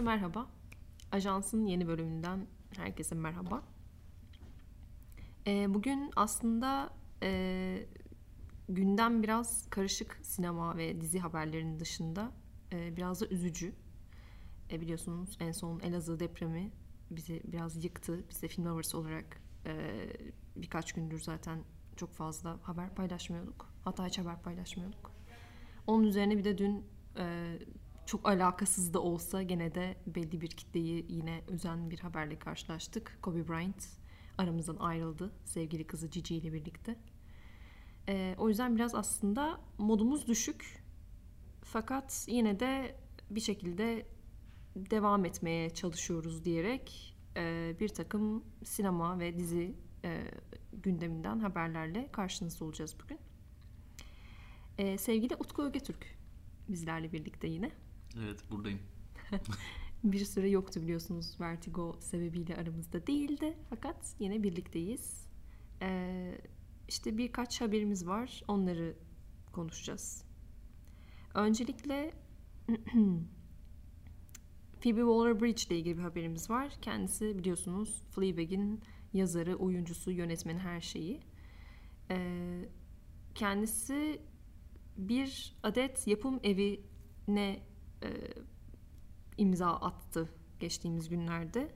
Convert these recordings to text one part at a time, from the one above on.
Herkese merhaba. Ajansın yeni bölümünden herkese merhaba. Ee, bugün aslında e, gündem biraz karışık sinema ve dizi haberlerinin dışında e, biraz da üzücü. E, biliyorsunuz en son Elazığ depremi bizi biraz yıktı. Biz de film lovers olarak e, birkaç gündür zaten çok fazla haber paylaşmıyorduk. Hatta hiç haber paylaşmıyorduk. Onun üzerine bir de dün e, çok alakasız da olsa gene de belli bir kitleyi yine üzen bir haberle karşılaştık. Kobe Bryant aramızdan ayrıldı sevgili kızı Gigi ile birlikte. E, o yüzden biraz aslında modumuz düşük. Fakat yine de bir şekilde devam etmeye çalışıyoruz diyerek e, bir takım sinema ve dizi e, gündeminden haberlerle karşınızda olacağız bugün. E, sevgili Utku Ögetürk bizlerle birlikte yine. Evet buradayım. bir süre yoktu biliyorsunuz Vertigo sebebiyle aramızda değildi fakat yine birlikteyiz. Ee, işte birkaç haberimiz var onları konuşacağız. Öncelikle Phoebe Waller-Bridge ile ilgili bir haberimiz var. Kendisi biliyorsunuz Fleabag'in yazarı, oyuncusu, yönetmeni her şeyi. Ee, kendisi bir adet yapım evine e, imza attı geçtiğimiz günlerde.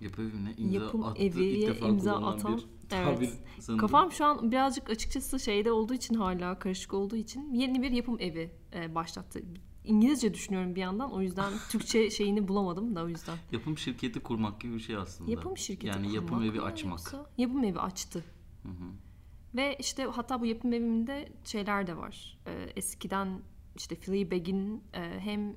Yapım evine imza yapım attı. eviye imza atan. Evet. Kafam şu an birazcık açıkçası şeyde olduğu için hala karışık olduğu için yeni bir yapım evi e, başlattı. İngilizce düşünüyorum bir yandan o yüzden Türkçe şeyini bulamadım da o yüzden. Yapım şirketi kurmak gibi bir şey aslında. Yapım şirketi yani kurmak yapım evi açmak. yoksa Yapım evi açtı. Hı hı. Ve işte hatta bu yapım evinde şeyler de var. Ee, eskiden işte Fleabag'in e, hem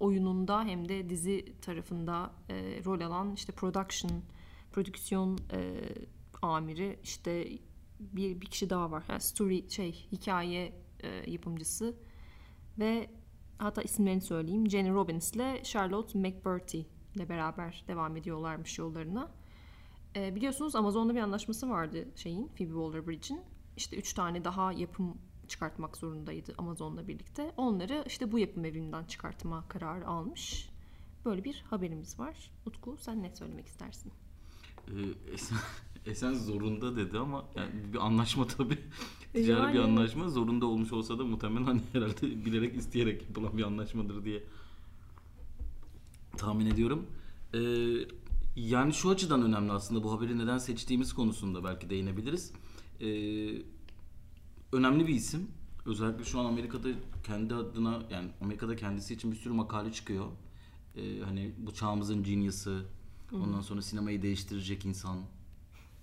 oyununda hem de dizi tarafında e, rol alan işte production, prodüksiyon e, amiri işte bir, bir kişi daha var. Yani story şey hikaye e, yapımcısı ve hatta isimlerini söyleyeyim. Jenny Robbins ile Charlotte McBurty ile beraber devam ediyorlarmış yollarına. E, biliyorsunuz Amazon'da bir anlaşması vardı şeyin Phoebe Waller-Bridge'in. İşte üç tane daha yapım çıkartmak zorundaydı Amazon'la birlikte. Onları işte bu yapım evinden çıkartma kararı almış. Böyle bir haberimiz var. Utku sen ne söylemek istersin? Ee, Esen, Esen zorunda dedi ama yani bir anlaşma tabii. Ticari Yani- bir anlaşma zorunda olmuş olsa da muhtemelen hani herhalde bilerek isteyerek yapılan bir anlaşmadır diye tahmin ediyorum. Ee, yani şu açıdan önemli aslında bu haberi neden seçtiğimiz konusunda belki değinebiliriz. Ee, önemli bir isim. Özellikle şu an Amerika'da kendi adına yani Amerika'da kendisi için bir sürü makale çıkıyor. Ee, hani bu çağımızın genius'ı, ondan sonra sinemayı değiştirecek insan,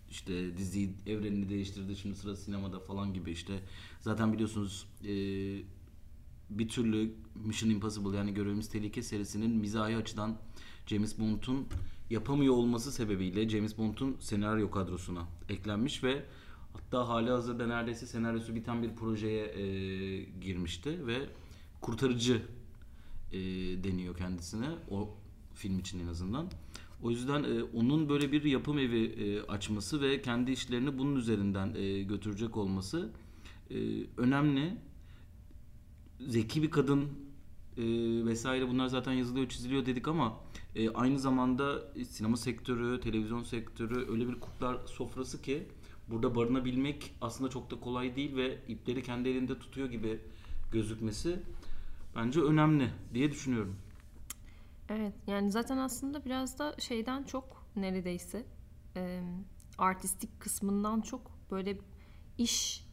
işte dizi evrenini değiştirdi şimdi sıra sinemada falan gibi işte. Zaten biliyorsunuz e, bir türlü Mission Impossible yani Görevimiz Tehlike serisinin mizahi açıdan James Bond'un yapamıyor olması sebebiyle James Bond'un senaryo kadrosuna eklenmiş ve hatta hali hazırda neredeyse senaryosu biten bir projeye e, girmişti ve kurtarıcı e, deniyor kendisine o film için en azından. O yüzden e, onun böyle bir yapım evi e, açması ve kendi işlerini bunun üzerinden e, götürecek olması e, önemli. Zeki bir kadın e, vesaire bunlar zaten yazılıyor çiziliyor dedik ama e, aynı zamanda sinema sektörü, televizyon sektörü öyle bir kurtlar sofrası ki burada barınabilmek aslında çok da kolay değil ve ipleri kendi elinde tutuyor gibi gözükmesi bence önemli diye düşünüyorum. Evet yani zaten aslında biraz da şeyden çok neredeyse e, artistik kısmından çok böyle iş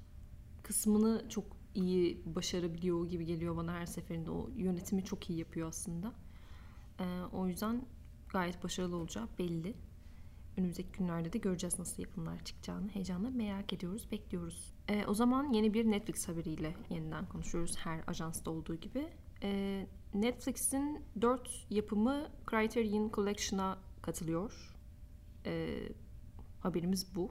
kısmını çok iyi başarabiliyor gibi geliyor bana her seferinde. O yönetimi çok iyi yapıyor aslında. E, o yüzden gayet başarılı olacağı belli. Önümüzdeki günlerde de göreceğiz nasıl yapımlar çıkacağını. Heyecanla merak ediyoruz, bekliyoruz. E, o zaman yeni bir Netflix haberiyle yeniden konuşuyoruz her ajansta olduğu gibi. E, Netflix'in 4 yapımı Criterion Collection'a katılıyor. E, haberimiz bu.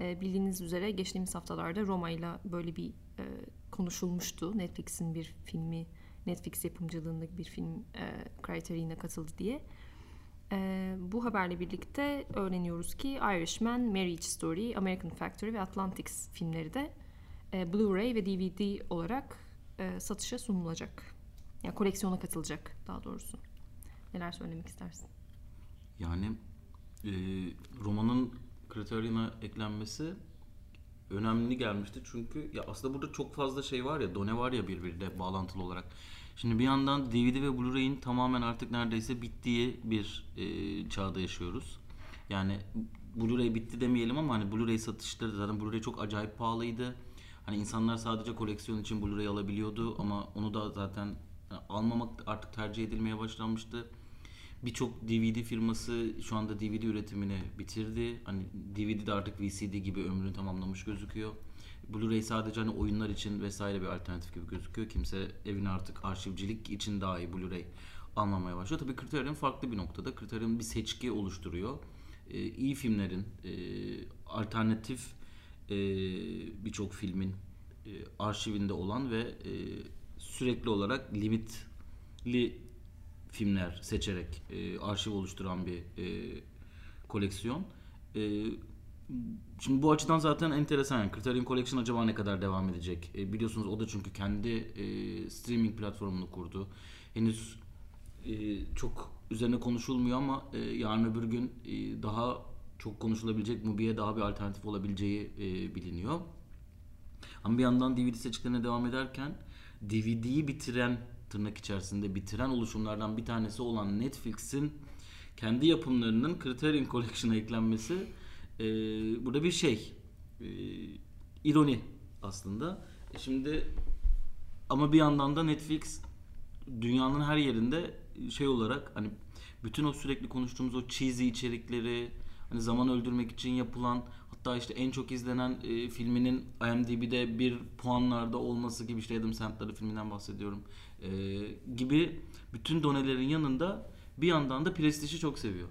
E, bildiğiniz üzere geçtiğimiz haftalarda Roma ile böyle bir e, konuşulmuştu. Netflix'in bir filmi, Netflix yapımcılığındaki bir film e, Criterion'a katıldı diye. E, bu haberle birlikte öğreniyoruz ki Irishman, Marriage Story, American Factory ve Atlantics filmleri de e, Blu-ray ve DVD olarak e, satışa sunulacak. Yani koleksiyona katılacak daha doğrusu. Neler söylemek istersin? Yani e, romanın Criterion'a eklenmesi önemli gelmişti çünkü ya aslında burada çok fazla şey var ya done var ya birbiriyle bağlantılı olarak. Şimdi bir yandan DVD ve Blu-ray'in tamamen artık neredeyse bittiği bir e, çağda yaşıyoruz. Yani Blu-ray bitti demeyelim ama hani Blu-ray satışları zaten Blu-ray çok acayip pahalıydı. Hani insanlar sadece koleksiyon için Blu-ray alabiliyordu ama onu da zaten almamak artık tercih edilmeye başlanmıştı. Birçok DVD firması şu anda DVD üretimini bitirdi. Hani DVD de artık VCD gibi ömrünü tamamlamış gözüküyor. Blu-ray sadece hani oyunlar için vesaire bir alternatif gibi gözüküyor. Kimse evine artık arşivcilik için dahi Blu-ray almamaya başlıyor. Tabii Criterion farklı bir noktada. Criterion bir seçki oluşturuyor. Ee, iyi filmlerin, e, alternatif e, birçok filmin e, arşivinde olan ve e, sürekli olarak limitli filmler seçerek e, arşiv oluşturan bir e, koleksiyon. E, şimdi bu açıdan zaten enteresan. Yani Criterion Collection acaba ne kadar devam edecek? E, biliyorsunuz o da çünkü kendi e, streaming platformunu kurdu. Henüz e, çok üzerine konuşulmuyor ama e, yarın öbür gün e, daha çok konuşulabilecek Mubi'ye daha bir alternatif olabileceği e, biliniyor. Ama bir yandan DVD seçkilerine devam ederken DVD'yi bitiren tırnak içerisinde bitiren oluşumlardan bir tanesi olan Netflix'in kendi yapımlarının Criterion Collection'a eklenmesi e, burada bir şey e, ironi aslında. E şimdi ama bir yandan da Netflix dünyanın her yerinde şey olarak hani bütün o sürekli konuştuğumuz o cheesy içerikleri hani zaman öldürmek için yapılan hatta işte en çok izlenen e, filminin IMDb'de bir puanlarda olması gibi işte Adam Sandler'ın filminden bahsediyorum e, gibi bütün donelerin yanında bir yandan da prestiji çok seviyor.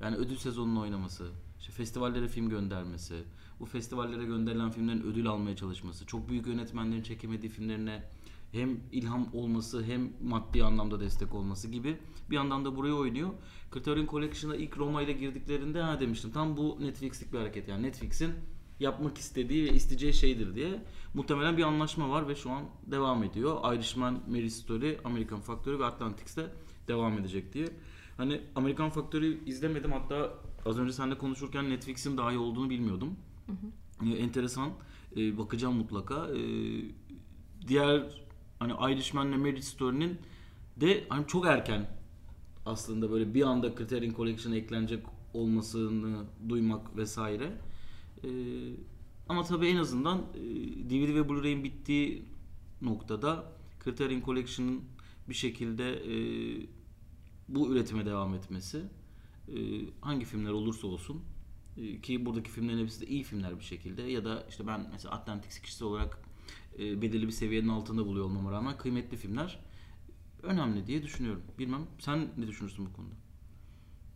Yani ödül sezonunu oynaması, işte festivallere film göndermesi, bu festivallere gönderilen filmlerin ödül almaya çalışması, çok büyük yönetmenlerin çekemediği filmlerine hem ilham olması hem maddi anlamda destek olması gibi bir yandan da buraya oynuyor. Criterion Collection'a ilk Roma ile girdiklerinde ha demiştim tam bu Netflix'lik bir hareket yani Netflix'in yapmak istediği ve isteyeceği şeydir diye. Muhtemelen bir anlaşma var ve şu an devam ediyor. Irishman, Mary Story, American Factory ve Atlantics'te devam edecek diye. Hani American Factory izlemedim hatta az önce seninle konuşurken Netflix'in daha iyi olduğunu bilmiyordum. Hı hı. Ee, enteresan. Ee, bakacağım mutlaka. Ee, diğer hani Irishman'le Marriage Story'nin de hani çok erken aslında böyle bir anda Criterion Collection'a eklenecek olmasını duymak vesaire. Ama tabii en azından e, DVD ve Blu-ray'in bittiği noktada Criterion Collection'ın bir şekilde e, bu üretime devam etmesi e, hangi filmler olursa olsun e, ki buradaki filmlerin hepsi de iyi filmler bir şekilde ya da işte ben mesela Atlantic kişisi olarak e, belirli bir seviyenin altında buluyor olmama rağmen kıymetli filmler önemli diye düşünüyorum. Bilmem sen ne düşünürsün bu konuda?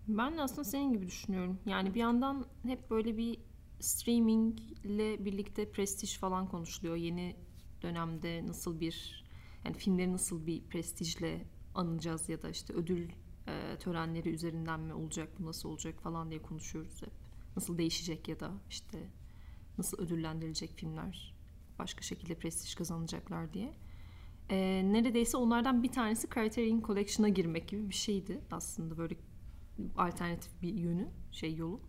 Ben de aslında senin gibi düşünüyorum. Yani bir yandan hep böyle bir streaming ile birlikte prestij falan konuşuluyor. Yeni dönemde nasıl bir yani filmleri nasıl bir prestijle anacağız ya da işte ödül e, törenleri üzerinden mi olacak bu nasıl olacak falan diye konuşuyoruz hep. Nasıl değişecek ya da işte nasıl ödüllendirilecek filmler başka şekilde prestij kazanacaklar diye. E, neredeyse onlardan bir tanesi Criterion Collection'a girmek gibi bir şeydi aslında böyle alternatif bir yönü şey yolu.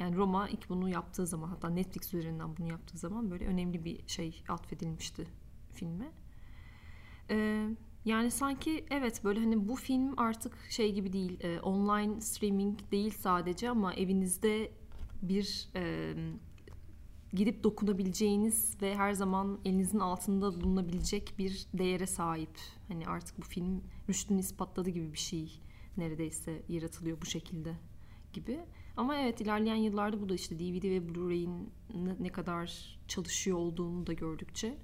Yani Roma ilk bunu yaptığı zaman hatta Netflix üzerinden bunu yaptığı zaman böyle önemli bir şey atfedilmişti filme. Ee, yani sanki evet böyle hani bu film artık şey gibi değil e, online streaming değil sadece ama evinizde bir e, gidip dokunabileceğiniz ve her zaman elinizin altında bulunabilecek bir değere sahip. Hani artık bu film rüştünü ispatladı gibi bir şey neredeyse yaratılıyor bu şekilde gibi. Ama evet ilerleyen yıllarda bu da işte DVD ve Blu-ray'in ne kadar çalışıyor olduğunu da gördükçe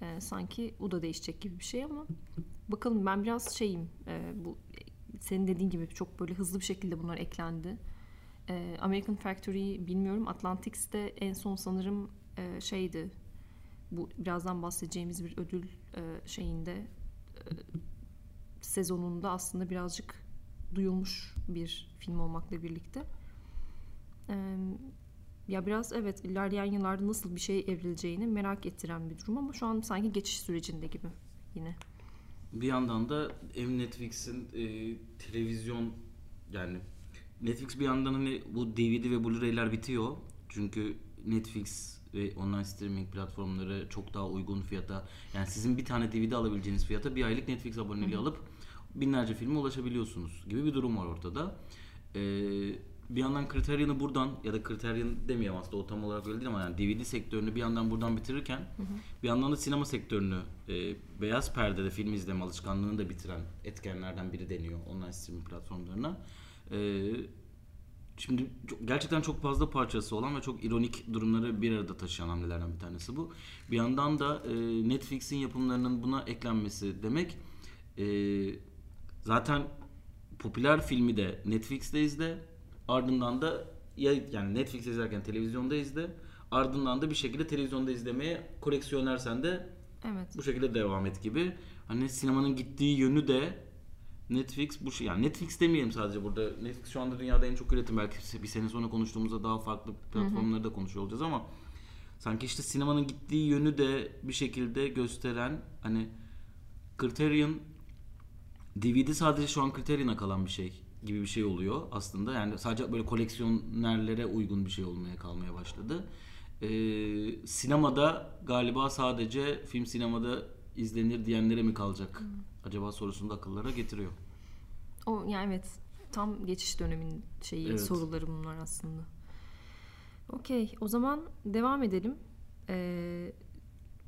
e, sanki o da değişecek gibi bir şey ama bakalım ben biraz şeyim e, bu senin dediğin gibi çok böyle hızlı bir şekilde bunlar eklendi. E, American Factory bilmiyorum Atlantics'te en son sanırım e, şeydi bu birazdan bahsedeceğimiz bir ödül e, şeyinde e, sezonunda aslında birazcık duyulmuş bir film olmakla birlikte. Ee, ya biraz evet ilerleyen yıllarda nasıl bir şey evrileceğini merak ettiren bir durum ama şu an sanki geçiş sürecinde gibi yine. Bir yandan da hem Netflix'in e, televizyon yani Netflix bir yandan hani bu DVD ve Blu-ray'ler bitiyor. Çünkü Netflix ve online streaming platformları çok daha uygun fiyata yani sizin bir tane DVD alabileceğiniz fiyata bir aylık Netflix aboneliği alıp binlerce filme ulaşabiliyorsunuz gibi bir durum var ortada. Ee, bir yandan Criterion'ı buradan ya da Criterion demeyeyim aslında o tam olarak öyle değil ama yani DVD sektörünü bir yandan buradan bitirirken bir yandan da sinema sektörünü e, beyaz perdede film izleme alışkanlığını da bitiren etkenlerden biri deniyor online streaming platformlarına. E, Şimdi çok- gerçekten çok fazla parçası olan ve çok ironik durumları bir arada taşıyan hamlelerden bir tanesi bu. Bir yandan da e, Netflix'in yapımlarının buna eklenmesi demek e, zaten popüler filmi de Netflix'te izle ardından da ya yani Netflix izlerken televizyonda izle ardından da bir şekilde televizyonda izlemeye koleksiyonersen de Evet. bu şekilde devam et gibi. Hani sinemanın gittiği yönü de Netflix bu şey yani Netflix demeyelim sadece burada. Netflix şu anda dünyada en çok üretim belki bir sene sonra konuştuğumuzda daha farklı platformları da konuşuyor olacağız ama sanki işte sinemanın gittiği yönü de bir şekilde gösteren hani Criterion DVD sadece şu an Criterion'a kalan bir şey gibi bir şey oluyor aslında. Yani sadece böyle koleksiyonerlere uygun bir şey olmaya kalmaya başladı. Ee, sinemada galiba sadece film sinemada izlenir diyenlere mi kalacak? Acaba sorusunu da akıllara getiriyor. O yani evet tam geçiş dönemin şeyi Evet. soruları bunlar aslında. Okey o zaman devam edelim. Ee,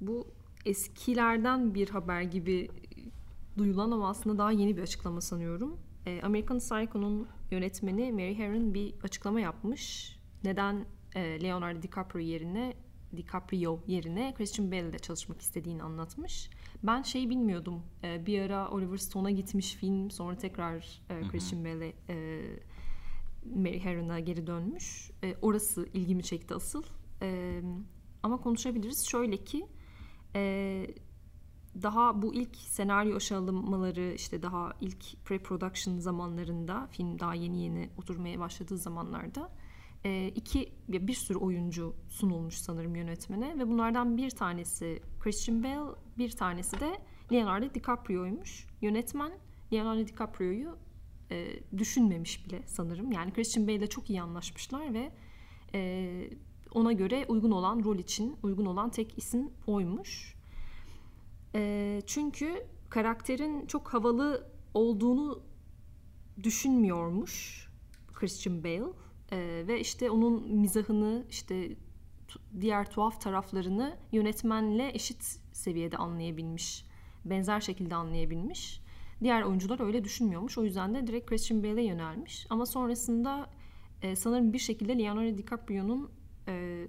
bu eskilerden bir haber gibi duyulan ama aslında daha yeni bir açıklama sanıyorum. Ee, American Psycho'nun yönetmeni Mary Herron bir açıklama yapmış. Neden e, Leonardo DiCaprio yerine DiCaprio yerine Christian Bale ile çalışmak istediğini anlatmış. Ben şey bilmiyordum. Ee, bir ara Oliver Stone'a gitmiş film, sonra tekrar e, Christian Bale'e e, Mary Herron'a geri dönmüş. E, orası ilgimi çekti asıl. E, ama konuşabiliriz. Şöyle ki e, daha bu ilk senaryo aşamaları işte daha ilk pre-production zamanlarında film daha yeni yeni oturmaya başladığı zamanlarda e, iki bir sürü oyuncu sunulmuş sanırım yönetmene ve bunlardan bir tanesi Christian Bale bir tanesi de Leonardo DiCaprio'ymuş. Yönetmen Leonardo DiCaprio'yu e, düşünmemiş bile sanırım. Yani Christian Bale çok iyi anlaşmışlar ve e, ona göre uygun olan rol için uygun olan tek isim oymuş. E, çünkü karakterin çok havalı olduğunu düşünmüyormuş Christian Bale E, ve işte onun mizahını işte diğer tuhaf taraflarını yönetmenle eşit seviyede anlayabilmiş. Benzer şekilde anlayabilmiş. Diğer oyuncular öyle düşünmüyormuş. O yüzden de direkt Christian Bale'e yönelmiş. Ama sonrasında e, sanırım bir şekilde Leonardo DiCaprio'nun e,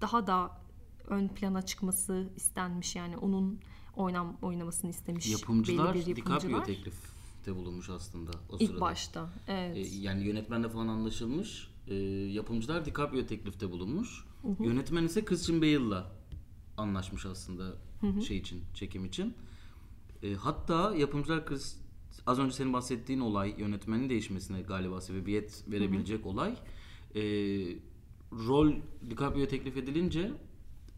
daha da ön plana çıkması istenmiş. Yani onun oynam oynamasını istemiş. Yapımcılar belli bir DiCaprio yapımcılar. teklifte bulunmuş aslında o İlk sırada. başta. Evet. E, yani yönetmenle falan anlaşılmış. E, yapımcılar DiCaprio teklifte bulunmuş. Yönetmen ise Christian Bale'la anlaşmış aslında şey için, çekim için. E, hatta yapımcılar Chris, az önce senin bahsettiğin olay yönetmenin değişmesine galiba sebebiyet verebilecek olay. E, rol DiCaprio'ya teklif edilince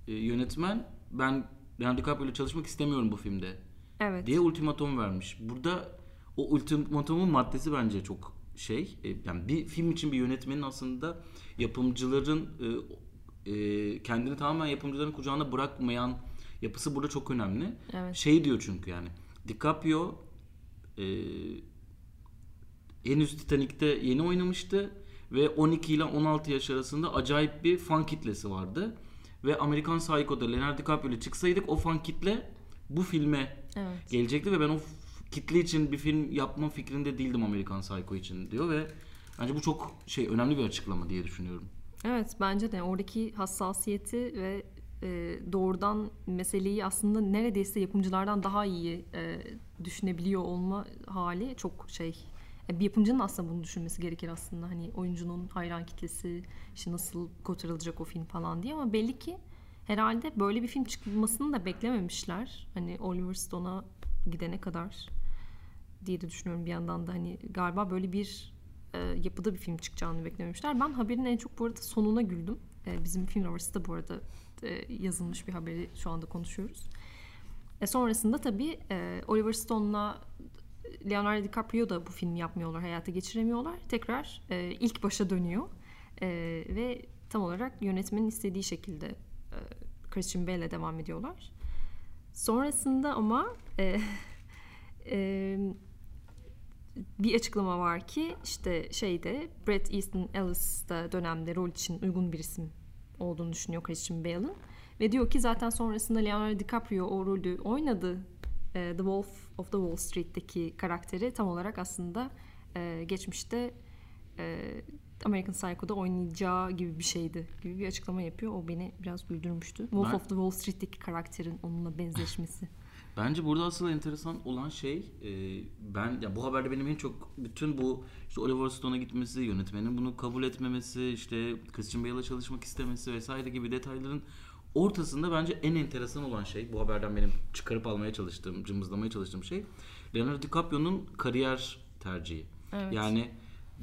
e, yönetmen ben Leonardo DiCaprio ile çalışmak istemiyorum bu filmde evet. diye ultimatum vermiş. Burada o ultimatumun maddesi bence çok şey. e, Yani bir film için bir yönetmenin aslında yapımcıların e, e, kendini tamamen yapımcıların kucağına bırakmayan yapısı burada çok önemli. Evet. Şey diyor çünkü yani DiCaprio e, henüz Titanic'te yeni oynamıştı ve 12 ile 16 yaş arasında acayip bir fan kitlesi vardı. Ve Amerikan Psycho'da Leonardo DiCaprio ile çıksaydık o fan kitle bu filme Evet. gelecekti ve ben o kitle için bir film yapma fikrinde değildim Amerikan Psycho için diyor ve bence bu çok şey önemli bir açıklama diye düşünüyorum. Evet bence de oradaki hassasiyeti ve e, doğrudan meseleyi aslında neredeyse yapımcılardan daha iyi e, düşünebiliyor olma hali çok şey. E, bir yapımcının aslında bunu düşünmesi gerekir aslında. Hani oyuncunun hayran kitlesi, işte nasıl kotarılacak o film falan diye ama belli ki herhalde böyle bir film çıkmasını da beklememişler. Hani Oliver Stone'a gidene kadar diye de düşünüyorum bir yandan da hani galiba böyle bir e, yapıda bir film çıkacağını beklememişler. Ben haberin en çok bu arada sonuna güldüm. E, bizim film Lovers'ta bu arada e, yazılmış bir haberi şu anda konuşuyoruz. E sonrasında tabii e, Oliver Stone'la Leonardo DiCaprio da bu filmi yapmıyorlar, hayata geçiremiyorlar. Tekrar e, ilk başa dönüyor e, ve tam olarak yönetmenin istediği şekilde e, Christian Bale'le devam ediyorlar. Sonrasında ama e, e, bir açıklama var ki işte şeyde Brett Easton Ellis da dönemde rol için uygun bir isim olduğunu düşünüyor Christian Bale'ın. Ve diyor ki zaten sonrasında Leonardo DiCaprio o rolü oynadı. E, The Wolf of the Wall Street'teki karakteri tam olarak aslında e, geçmişte e, American Psycho'da oynayacağı gibi bir şeydi gibi bir açıklama yapıyor. O beni biraz güldürmüştü. Wolf Ben- of the Wall Street'teki karakterin onunla benzeşmesi. Bence burada asıl enteresan olan şey e, ben ya bu haberde benim en çok bütün bu işte Oliver Stone'a gitmesi, yönetmenin bunu kabul etmemesi, işte Christian Bale'la çalışmak istemesi vesaire gibi detayların ortasında bence en enteresan olan şey bu haberden benim çıkarıp almaya çalıştığım, cımbızlamaya çalıştığım şey Leonardo DiCaprio'nun kariyer tercihi. Evet. Yani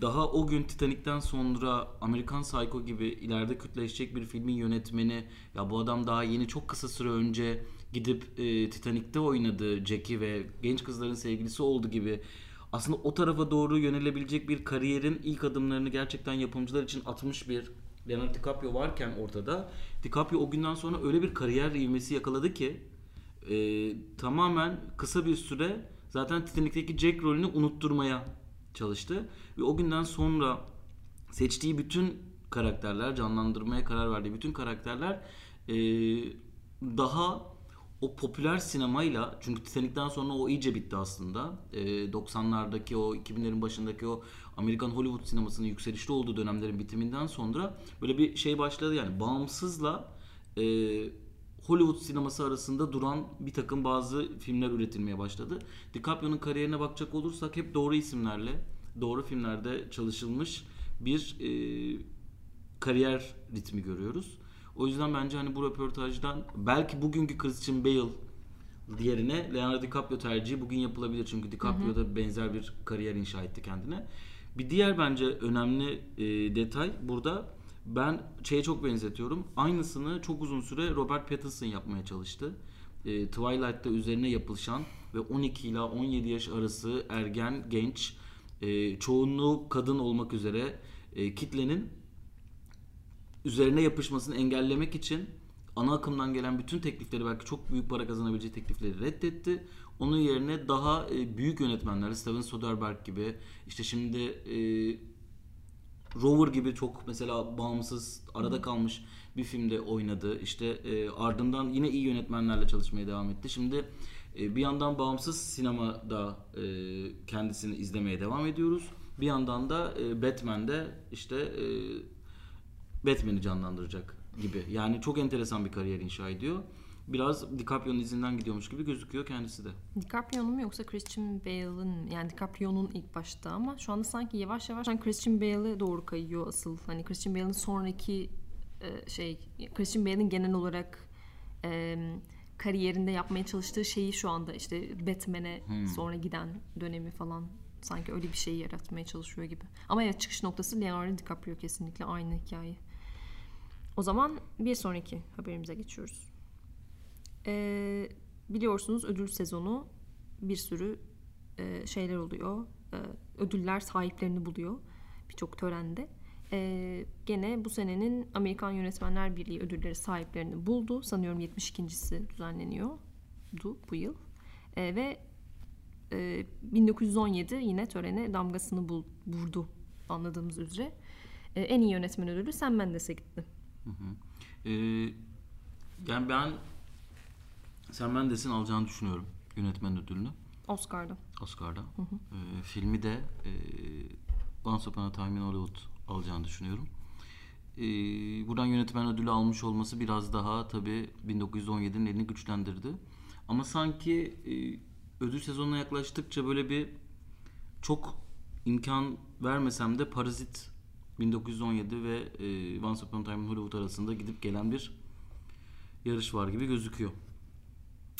daha o gün Titanic'ten sonra Amerikan Psycho gibi ileride kütleşecek bir filmin yönetmeni ya bu adam daha yeni çok kısa süre önce gidip e, Titanic'te oynadı Jackie ve genç kızların sevgilisi oldu gibi aslında o tarafa doğru yönelebilecek bir kariyerin ilk adımlarını gerçekten yapımcılar için atmış bir Leonardo DiCaprio varken ortada DiCaprio o günden sonra öyle bir kariyer ivmesi yakaladı ki e, tamamen kısa bir süre zaten Titanic'teki Jack rolünü unutturmaya çalıştı. Ve o günden sonra seçtiği bütün karakterler, canlandırmaya karar verdiği bütün karakterler e, daha o popüler sinemayla çünkü Titanic'ten sonra o iyice bitti aslında. E, 90'lardaki o 2000'lerin başındaki o Amerikan Hollywood sinemasının yükselişte olduğu dönemlerin bitiminden sonra böyle bir şey başladı yani bağımsızla e, Hollywood sineması arasında duran bir takım bazı filmler üretilmeye başladı. DiCaprio'nun kariyerine bakacak olursak hep doğru isimlerle, doğru filmlerde çalışılmış bir e, kariyer ritmi görüyoruz. O yüzden bence hani bu röportajdan belki bugünkü Christian Bale diğerine Leonardo DiCaprio tercihi bugün yapılabilir. Çünkü DiCaprio da benzer bir kariyer inşa etti kendine. Bir diğer bence önemli e, detay burada ben şeye çok benzetiyorum. Aynısını çok uzun süre Robert Pattinson yapmaya çalıştı. E, Twilight'ta üzerine yapılışan ve 12 ila 17 yaş arası ergen, genç, e, çoğunluğu kadın olmak üzere e, kitlenin üzerine yapışmasını engellemek için ana akımdan gelen bütün teklifleri belki çok büyük para kazanabileceği teklifleri reddetti. Onun yerine daha e, büyük yönetmenler Steven Soderbergh gibi işte şimdi e, Rover gibi çok mesela bağımsız arada kalmış bir filmde oynadı. İşte e, ardından yine iyi yönetmenlerle çalışmaya devam etti. Şimdi e, bir yandan bağımsız sinemada e, kendisini izlemeye devam ediyoruz. Bir yandan da e, Batman'de işte e, Batman'i canlandıracak gibi. Yani çok enteresan bir kariyer inşa ediyor. Biraz DiCaprio'nun izinden gidiyormuş gibi gözüküyor kendisi de. DiCaprio'nun mu yoksa Christian Bale'ın? Yani DiCaprio'nun ilk başta ama şu anda sanki yavaş yavaş hani Christian Bale'e doğru kayıyor asıl. Hani Christian Bale'ın sonraki e, şey Christian Bale'in genel olarak e, kariyerinde yapmaya çalıştığı şeyi şu anda işte Batman'e sonra giden dönemi falan sanki öyle bir şey yaratmaya çalışıyor gibi. Ama evet çıkış noktası Leonardo DiCaprio kesinlikle aynı hikaye. O zaman bir sonraki haberimize geçiyoruz. Ee, biliyorsunuz ödül sezonu bir sürü e, şeyler oluyor. Ee, ödüller sahiplerini buluyor birçok törende. Ee, gene bu senenin Amerikan Yönetmenler Birliği ödülleri sahiplerini buldu. Sanıyorum 72.si düzenleniyordu bu yıl. Ee, ve e, 1917 yine törene damgasını bul- vurdu anladığımız üzere. Ee, en iyi yönetmen ödülü Sam Mendes'e gitti. Ee, yani ben Sam Mendes'in alacağını düşünüyorum yönetmen ödülünü Oscar'da. Oscar'da. Ee, filmi de e, Once Upon a Time in Hollywood alacağını düşünüyorum. Ee, buradan yönetmen ödülü almış olması biraz daha tabii 1917'nin elini güçlendirdi. Ama sanki e, ödül sezonuna yaklaştıkça böyle bir çok imkan vermesem de Parazit 1917 ve e, Once Upon a Time in Hollywood arasında gidip gelen bir yarış var gibi gözüküyor.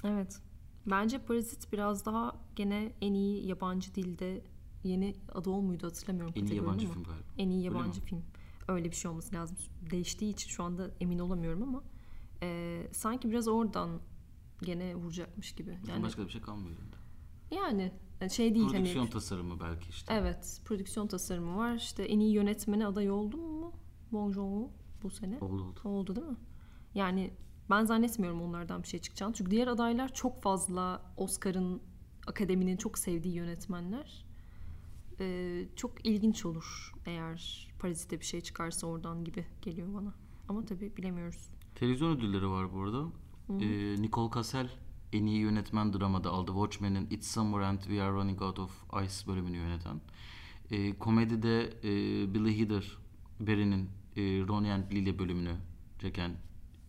Evet. Bence Parazit biraz daha gene en iyi yabancı dilde yeni adı o muydu hatırlamıyorum. En iyi yabancı film galiba. En iyi Öyle yabancı mi? film. Öyle bir şey olması lazım. Değiştiği için şu anda emin olamıyorum ama e, sanki biraz oradan gene vuracakmış gibi. Yani başka bir şey kalmıyor elinde. Yani şey değil Prodüksiyon hani. tasarımı belki işte. Evet, prodüksiyon tasarımı var. İşte en iyi yönetmene aday oldu mu? Bong Joon-ho bu sene. Oldu oldu. Oldu değil mi? Yani ben zannetmiyorum onlardan bir şey çıkacağını. Çünkü diğer adaylar çok fazla Oscar'ın, akademinin çok sevdiği yönetmenler. Ee, çok ilginç olur eğer Parazit'te bir şey çıkarsa oradan gibi geliyor bana. Ama tabii bilemiyoruz. Televizyon ödülleri var bu arada. Ee, Nicole Kassel en iyi yönetmen dramada aldı. Watchmen'in It's Summer and We Are Running Out of Ice bölümünü yöneten. Ee, komedide e, Billy Hader, Barry'nin e, Ronnie and Lily bölümünü çeken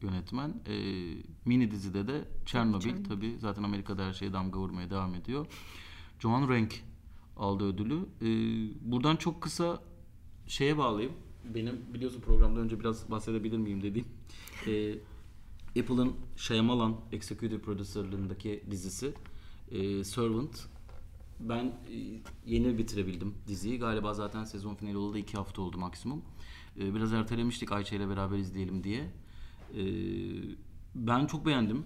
yönetmen. E, mini dizide de Chernobyl tabi zaten Amerika'da her şeye damga vurmaya devam ediyor. Joan Rank aldı ödülü. E, buradan çok kısa şeye bağlayayım. Benim biliyorsun programda önce biraz bahsedebilir miyim dediğim. E, Apple'ın Shyamalan Executive Producer'lığındaki dizisi e, Servant. Ben e, yeni bitirebildim diziyi. Galiba zaten sezon finali oldu iki hafta oldu maksimum. E, biraz ertelemiştik Ayça ile beraber izleyelim diye. E, ben çok beğendim.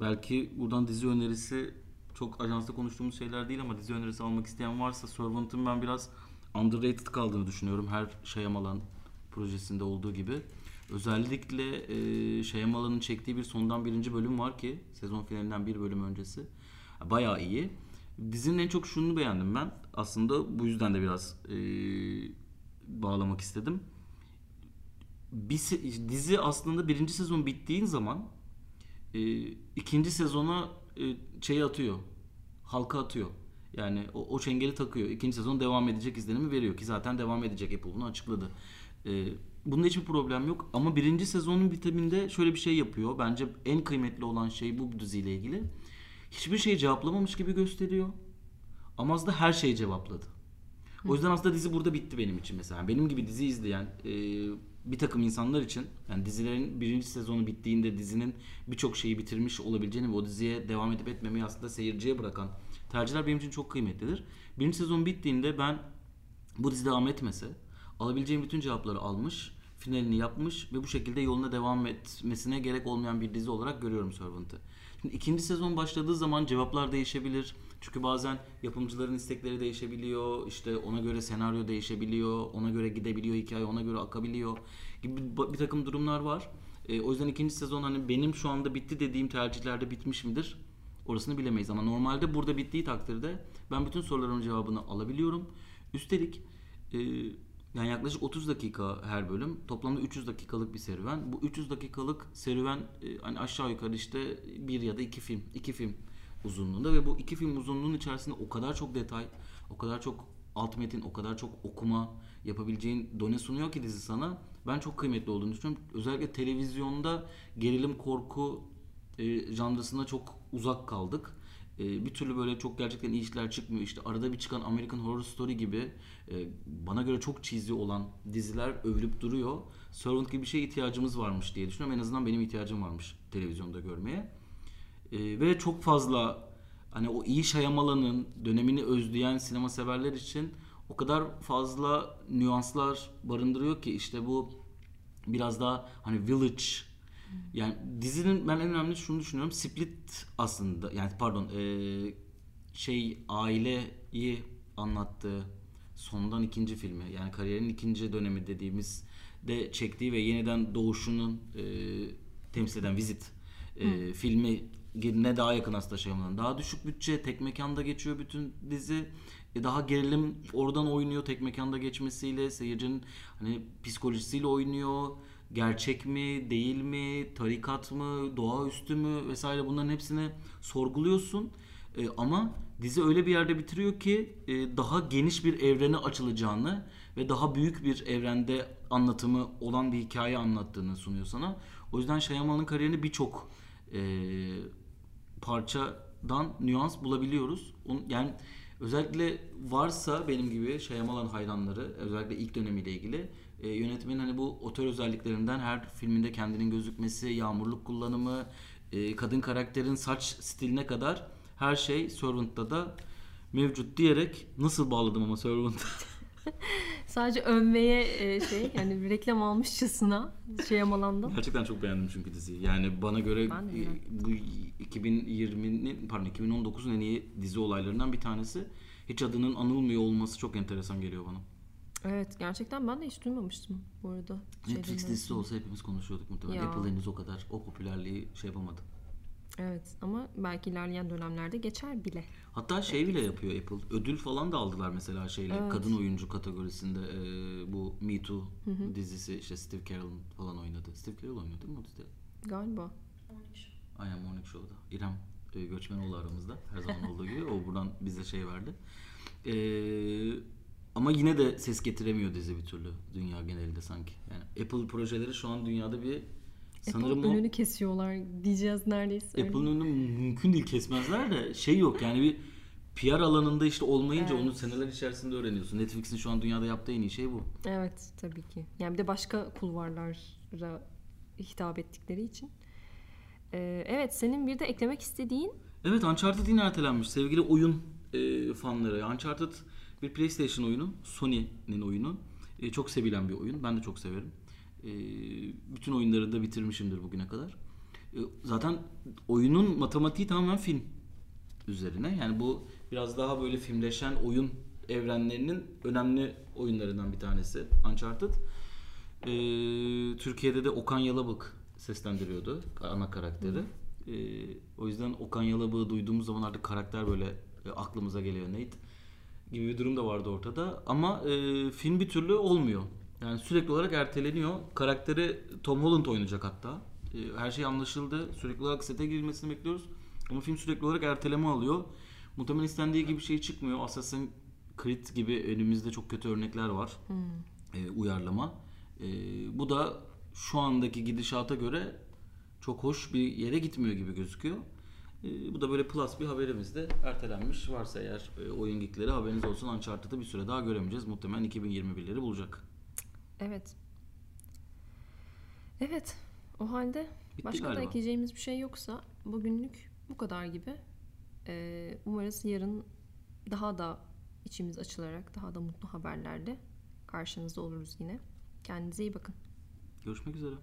Belki buradan dizi önerisi çok ajansta konuştuğumuz şeyler değil ama dizi önerisi almak isteyen varsa Servant'ın ben biraz underrated kaldığını düşünüyorum. Her Shyamalan projesinde olduğu gibi. Özellikle e, Shyamalan'ın çektiği bir sondan birinci bölüm var ki sezon finalinden bir bölüm öncesi. Bayağı iyi. Dizinin en çok şunu beğendim ben. Aslında bu yüzden de biraz e, bağlamak istedim. Bir dizi aslında birinci sezon bittiğin zaman e, ikinci sezona e, şeyi atıyor. Halka atıyor. Yani o, o çengeli takıyor. İkinci sezon devam edecek izlenimi veriyor ki zaten devam edecek Apple bunu açıkladı. E, bunda hiçbir problem yok ama birinci sezonun bitiminde şöyle bir şey yapıyor. Bence en kıymetli olan şey bu diziyle ilgili. Hiçbir şeyi cevaplamamış gibi gösteriyor. Ama aslında her şeyi cevapladı. O yüzden aslında dizi burada bitti benim için mesela. Benim gibi dizi izleyen e, bir takım insanlar için yani dizilerin birinci sezonu bittiğinde dizinin birçok şeyi bitirmiş olabileceğini ve o diziye devam edip etmemeyi aslında seyirciye bırakan tercihler benim için çok kıymetlidir. Birinci sezon bittiğinde ben bu dizi devam etmese alabileceğim bütün cevapları almış, finalini yapmış ve bu şekilde yoluna devam etmesine gerek olmayan bir dizi olarak görüyorum Servant'ı. Şimdi ikinci sezon başladığı zaman cevaplar değişebilir. Çünkü bazen yapımcıların istekleri değişebiliyor. İşte ona göre senaryo değişebiliyor. Ona göre gidebiliyor hikaye, ona göre akabiliyor gibi bir, takım durumlar var. E, o yüzden ikinci sezon hani benim şu anda bitti dediğim tercihlerde bitmiş midir? Orasını bilemeyiz ama normalde burada bittiği takdirde ben bütün soruların cevabını alabiliyorum. Üstelik e, yani yaklaşık 30 dakika her bölüm. Toplamda 300 dakikalık bir serüven. Bu 300 dakikalık serüven e, hani aşağı yukarı işte bir ya da iki film, iki film uzunluğunda ve bu iki film uzunluğunun içerisinde o kadar çok detay, o kadar çok alt metin, o kadar çok okuma yapabileceğin done sunuyor ki dizi sana. Ben çok kıymetli olduğunu düşünüyorum. Özellikle televizyonda gerilim korku e, janrasına çok uzak kaldık. E, bir türlü böyle çok gerçekten iyi işler çıkmıyor. İşte arada bir çıkan American Horror Story gibi e, bana göre çok cheesy olan diziler övülüp duruyor. Servant gibi bir şeye ihtiyacımız varmış diye düşünüyorum. En azından benim ihtiyacım varmış televizyonda görmeye. E, ve çok fazla hani o iyi Shyamalan'ın dönemini özleyen sinema severler için o kadar fazla nüanslar barındırıyor ki işte bu biraz daha hani Village yani dizinin ben en önemli şunu düşünüyorum. Split aslında yani pardon eee, şey aileyi anlattığı sondan ikinci filmi yani kariyerin ikinci dönemi dediğimiz de çektiği ve yeniden doğuşunun eee temsil eden Visit eee, filmi ne daha yakın aslında Shyamalan. Daha düşük bütçe, tek mekanda geçiyor bütün dizi. E, daha gerilim oradan oynuyor tek mekanda geçmesiyle seyircinin hani psikolojisiyle oynuyor. Gerçek mi, değil mi, tarikat mı, doğaüstü mü vesaire bunların hepsini sorguluyorsun. E, ama dizi öyle bir yerde bitiriyor ki e, daha geniş bir evrene açılacağını ve daha büyük bir evrende anlatımı olan bir hikaye anlattığını sunuyor sana. O yüzden Shyamalan'ın kariyerini birçok e, parçadan nüans bulabiliyoruz. Yani özellikle varsa benim gibi Shyamalan hayranları özellikle ilk dönemiyle ilgili e, yönetmenin hani bu otör özelliklerinden her filminde kendinin gözükmesi, yağmurluk kullanımı, e, kadın karakterin saç stiline kadar her şey Servant'ta da mevcut diyerek nasıl bağladım ama Servant'ı? Sadece övmeye e, şey yani bir reklam almışçasına şey amalandım. Gerçekten çok beğendim çünkü diziyi. Yani bana göre Ben de e, bu 2020'nin pardon 2019'un en iyi dizi olaylarından bir tanesi. Hiç adının anılmıyor olması çok enteresan geliyor bana. Evet gerçekten ben de hiç duymamıştım bu arada. Netflix dizisi olsa hepimiz konuşuyorduk muhtemelen. Ya. Apple henüz o kadar o popülerliği şey yapamadı. Evet ama belki ilerleyen dönemlerde geçer bile. Hatta şey bile yapıyor Apple. Ödül falan da aldılar mesela şeyle Evet. kadın oyuncu kategorisinde e, bu Me Too dizisi işte Steve Carell'ın falan oynadı. Steve Carell oynuyor değil mi o dizide? Galiba. Aynen Morning Show'da. İrem e, Göçmenoğlu aramızda. Her zaman olduğu gibi. O buradan bize şey verdi. E, ama yine de ses getiremiyor dizi bir türlü. Dünya genelinde sanki. Yani Apple projeleri şu an dünyada bir sanırım Apple o önünü kesiyorlar diyeceğiz neredeyse. Apple'ın önünü mümkün değil kesmezler de şey yok yani bir PR alanında işte olmayınca Evet. onu seneler içerisinde öğreniyorsun. Netflix'in şu an dünyada yaptığı en iyi şey bu. Evet tabii ki. Yani bir de başka kulvarlara hitap ettikleri için. Ee, evet senin bir de eklemek istediğin Evet Uncharted yine ertelenmiş. Sevgili oyun e, fanları. Uncharted bir PlayStation oyunu. Sony'nin oyunu. E, çok sevilen bir oyun. Ben de çok severim. E, bütün oyunları da bitirmişimdir bugüne kadar. E, zaten oyunun matematiği tamamen film üzerine. Yani bu biraz daha böyle filmleşen oyun evrenlerinin önemli oyunlarından bir tanesi Uncharted. E, Türkiye'de de Okan Yalabık seslendiriyordu ana karakteri. E, o yüzden Okan Yalabık'ı duyduğumuz zaman artık karakter böyle e, aklımıza geliyor Nate gibi bir durum da vardı ortada. Ama e, film bir türlü olmuyor. Yani sürekli olarak erteleniyor. Karakteri Tom Holland oynayacak hatta. E, her şey anlaşıldı. Sürekli olarak sete girilmesini bekliyoruz. Ama film sürekli olarak erteleme alıyor. Muhtemelen istendiği gibi şey çıkmıyor. Assassin's Creed gibi önümüzde çok kötü örnekler var. E, uyarlama. E, bu da şu andaki gidişata göre çok hoş bir yere gitmiyor gibi gözüküyor. E, bu da böyle plus bir haberimizde ertelenmiş. Varsa eğer e, oyun geekleri haberiniz olsun Uncharted'ı bir süre daha göremeyeceğiz. Muhtemelen 2021'leri bulacak. evet. Evet. O halde Bitti başka da galiba. ekleyeceğimiz bir şey yoksa bugünlük bu kadar gibi. Ee, umarız yarın daha da içimiz açılarak daha da mutlu haberlerle karşınızda oluruz yine. Kendinize iyi bakın. Görüşmek üzere.